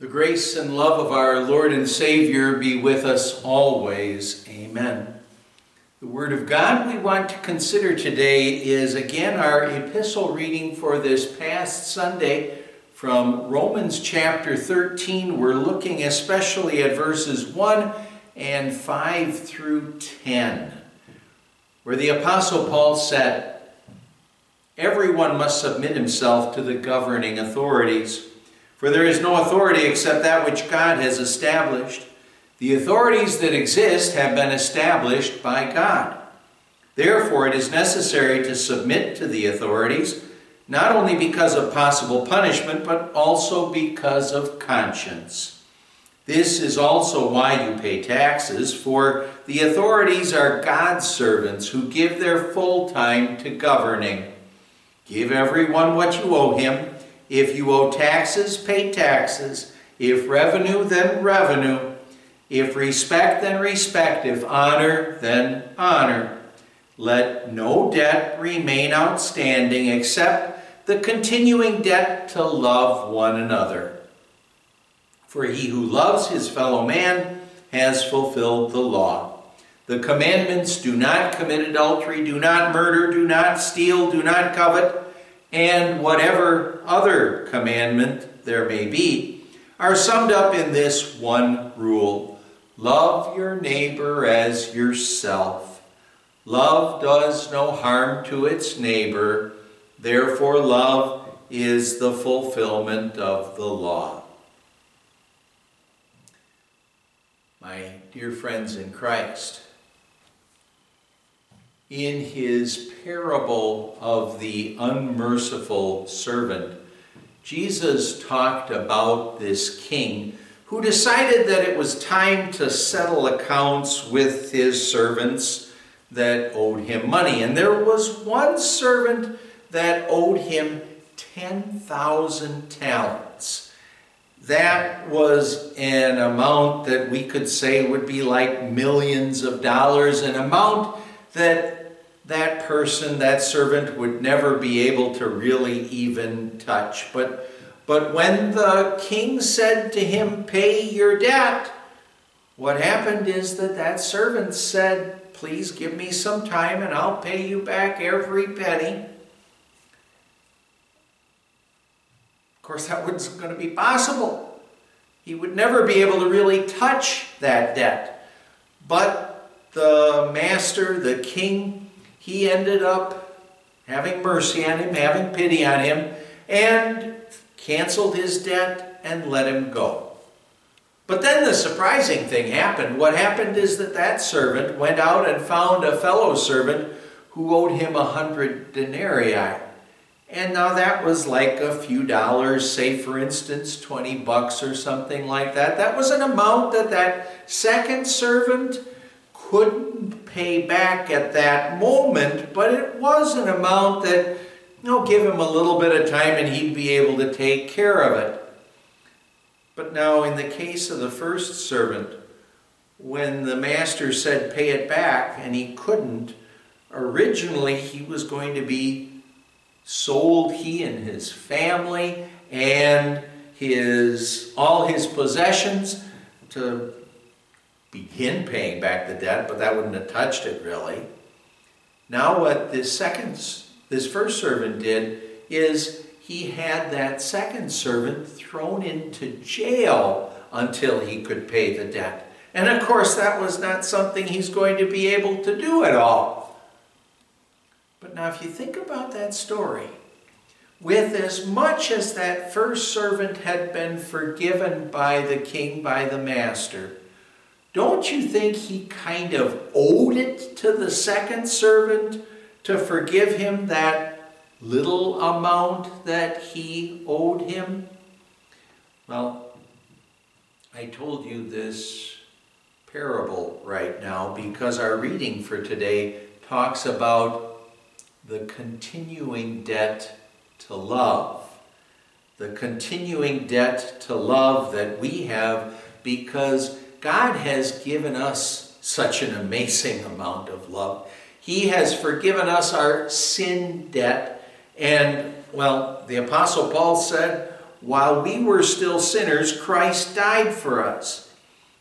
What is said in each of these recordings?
The grace and love of our Lord and Savior be with us always. Amen. The Word of God we want to consider today is again our epistle reading for this past Sunday from Romans chapter 13. We're looking especially at verses 1 and 5 through 10, where the Apostle Paul said, Everyone must submit himself to the governing authorities for there is no authority except that which God has established. The authorities that exist have been established by God. Therefore, it is necessary to submit to the authorities, not only because of possible punishment, but also because of conscience. This is also why you pay taxes, for the authorities are God's servants who give their full time to governing. Give everyone what you owe him if you owe taxes, pay taxes. If revenue, then revenue. If respect, then respect. If honor, then honor. Let no debt remain outstanding except the continuing debt to love one another. For he who loves his fellow man has fulfilled the law. The commandments do not commit adultery, do not murder, do not steal, do not covet and whatever other commandment there may be, are summed up in this one rule love your neighbor as yourself. Love does no harm to its neighbor, therefore, love is the fulfillment of the law. My dear friends in Christ, in his parable of the unmerciful servant, Jesus talked about this king who decided that it was time to settle accounts with his servants that owed him money. And there was one servant that owed him 10,000 talents. That was an amount that we could say would be like millions of dollars, an amount that that person, that servant, would never be able to really even touch. But, but when the king said to him, Pay your debt, what happened is that that servant said, Please give me some time and I'll pay you back every penny. Of course, that wasn't going to be possible. He would never be able to really touch that debt. But the master, the king, he ended up having mercy on him, having pity on him, and canceled his debt and let him go. But then the surprising thing happened. What happened is that that servant went out and found a fellow servant who owed him a hundred denarii. And now that was like a few dollars, say for instance 20 bucks or something like that. That was an amount that that second servant couldn't pay back at that moment, but it was an amount that, you know, give him a little bit of time and he'd be able to take care of it. But now, in the case of the first servant, when the master said pay it back and he couldn't, originally he was going to be sold, he and his family and his all his possessions to begin paying back the debt, but that wouldn't have touched it really. Now, what this second, this first servant did is he had that second servant thrown into jail until he could pay the debt. And of course, that was not something he's going to be able to do at all. But now, if you think about that story, with as much as that first servant had been forgiven by the king, by the master, don't you think he kind of owed it to the second servant to forgive him that little amount that he owed him? Well, I told you this parable right now because our reading for today talks about the continuing debt to love. The continuing debt to love that we have because God has given us such an amazing amount of love. He has forgiven us our sin debt. And, well, the Apostle Paul said, while we were still sinners, Christ died for us.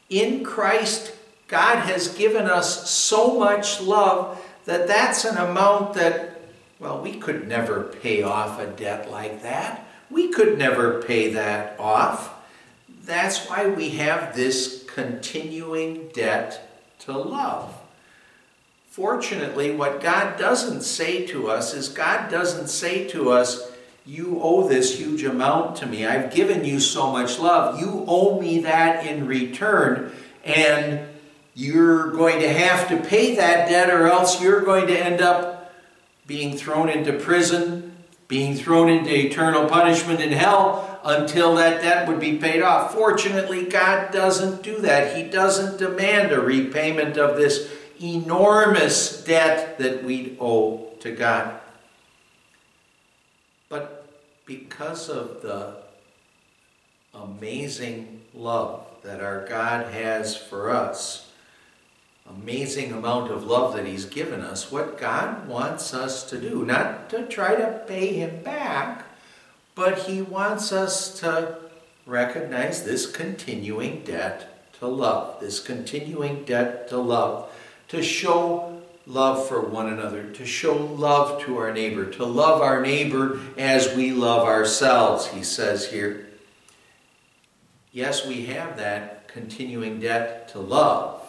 In Christ, God has given us so much love that that's an amount that, well, we could never pay off a debt like that. We could never pay that off. That's why we have this continuing debt to love. Fortunately, what God doesn't say to us is God doesn't say to us, You owe this huge amount to me. I've given you so much love. You owe me that in return. And you're going to have to pay that debt, or else you're going to end up being thrown into prison, being thrown into eternal punishment in hell until that debt would be paid off. Fortunately, God doesn't do that. He doesn't demand a repayment of this enormous debt that we owe to God. But because of the amazing love that our God has for us, amazing amount of love that He's given us, what God wants us to do, not to try to pay Him back, but He wants us to recognize this continuing debt to love, this continuing debt to love to show love for one another, to show love to our neighbor, to love our neighbor as we love ourselves, he says here. Yes, we have that continuing debt to love,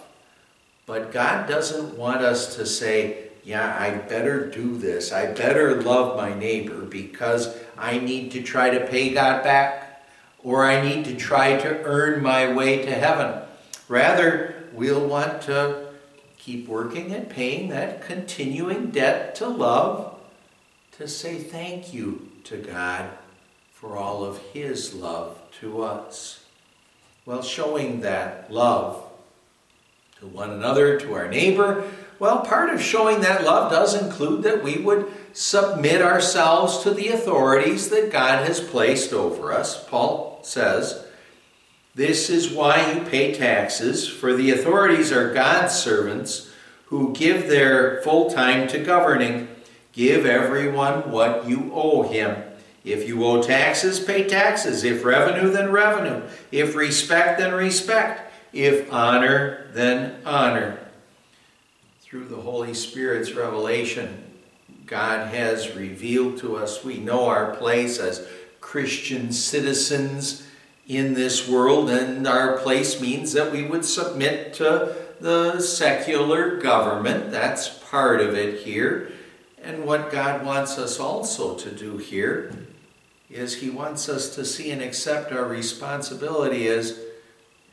but God doesn't want us to say, yeah, I better do this. I better love my neighbor because I need to try to pay God back or I need to try to earn my way to heaven. Rather, we'll want to Keep working at paying that continuing debt to love, to say thank you to God for all of His love to us. Well, showing that love to one another, to our neighbor, well, part of showing that love does include that we would submit ourselves to the authorities that God has placed over us. Paul says, this is why you pay taxes, for the authorities are God's servants who give their full time to governing. Give everyone what you owe him. If you owe taxes, pay taxes. If revenue, then revenue. If respect, then respect. If honor, then honor. Through the Holy Spirit's revelation, God has revealed to us we know our place as Christian citizens in this world, and our place means that we would submit to the secular government. That's part of it here. And what God wants us also to do here is He wants us to see and accept our responsibility as,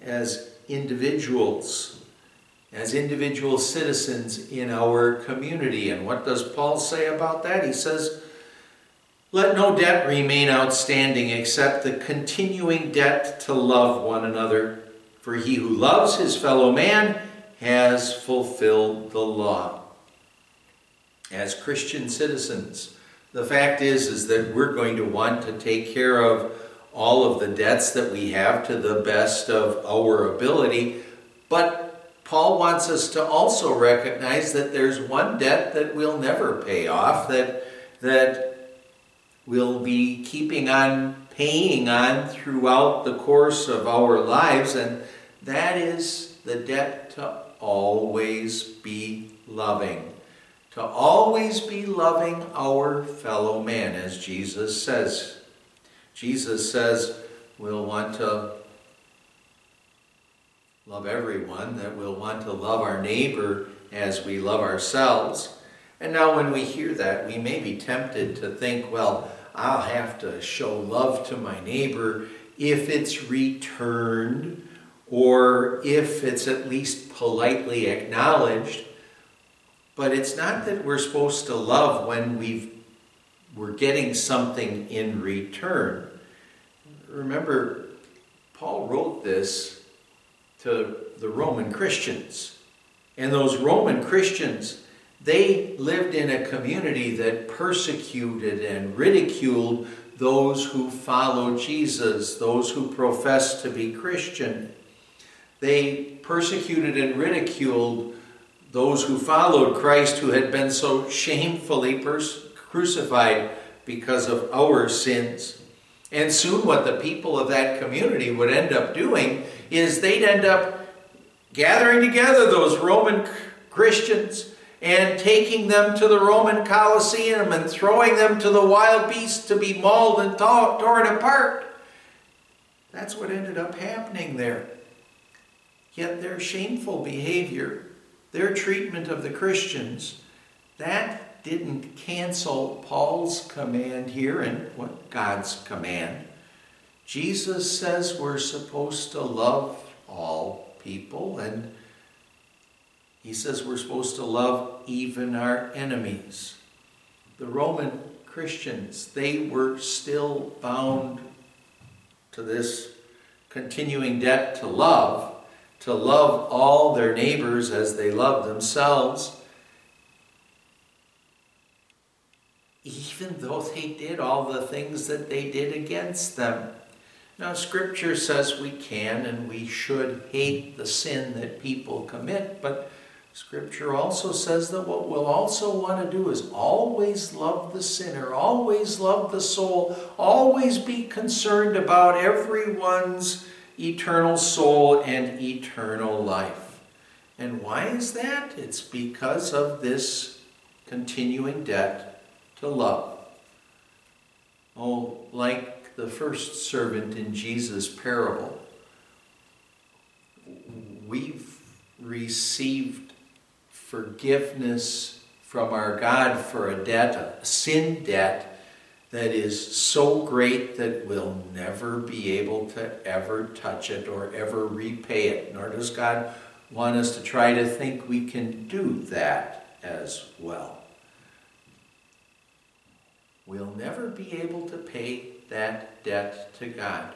as individuals, as individual citizens in our community. And what does Paul say about that? He says, let no debt remain outstanding except the continuing debt to love one another. For he who loves his fellow man has fulfilled the law. As Christian citizens, the fact is, is that we're going to want to take care of all of the debts that we have to the best of our ability. But Paul wants us to also recognize that there's one debt that we'll never pay off, that, that we'll be keeping on paying on throughout the course of our lives, and that is the debt to always be loving. To always be loving our fellow man, as Jesus says. Jesus says we'll want to love everyone, that we'll want to love our neighbor as we love ourselves. And now, when we hear that, we may be tempted to think, well, I'll have to show love to my neighbor if it's returned or if it's at least politely acknowledged. But it's not that we're supposed to love when we've, we're getting something in return. Remember, Paul wrote this to the Roman Christians. And those Roman Christians they lived in a community that persecuted and ridiculed those who followed Jesus, those who professed to be Christian. They persecuted and ridiculed those who followed Christ who had been so shamefully crucified because of our sins. And soon, what the people of that community would end up doing is they'd end up gathering together those Roman Christians and taking them to the Roman Colosseum and throwing them to the wild beasts to be mauled and torn apart. That's what ended up happening there. Yet their shameful behavior, their treatment of the Christians, that didn't cancel Paul's command here and what God's command. Jesus says we're supposed to love all people, and he says we're supposed to love even our enemies. The Roman Christians, they were still bound to this continuing debt to love, to love all their neighbors as they love themselves. Even though they did all the things that they did against them. Now, Scripture says we can and we should hate the sin that people commit, but Scripture also says that what we'll also want to do is always love the sinner, always love the soul, always be concerned about everyone's eternal soul and eternal life. And why is that? It's because of this continuing debt to love. Oh, like the first servant in Jesus' parable, we've received forgiveness from our God for a debt, a sin debt, that is so great that we'll never be able to ever touch it or ever repay it. Nor does God want us to try to think we can do that as well. We'll never be able to pay that debt to God.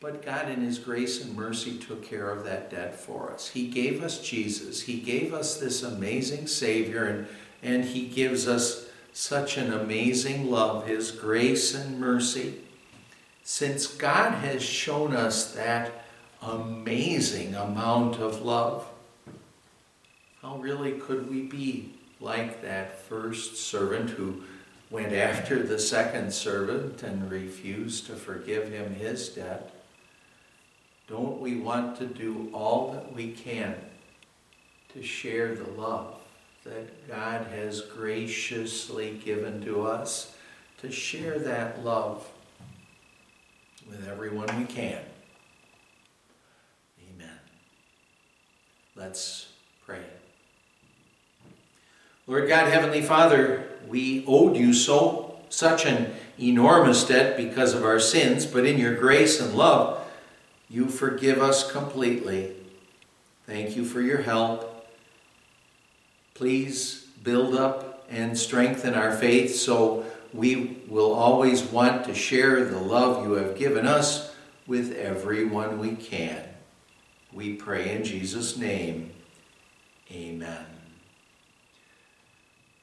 But God, in His grace and mercy, took care of that debt for us. He gave us Jesus. He gave us this amazing Savior, and, and He gives us such an amazing love, His grace and mercy. Since God has shown us that amazing amount of love, how really could we be like that first servant who went after the second servant and refused to forgive him his debt? Don't we want to do all that we can to share the love that God has graciously given to us, to share that love with everyone we can? Amen. Let's. Lord God, Heavenly Father, we owed you so such an enormous debt because of our sins, but in your grace and love, you forgive us completely. Thank you for your help. Please build up and strengthen our faith so we will always want to share the love you have given us with everyone we can. We pray in Jesus' name. Amen.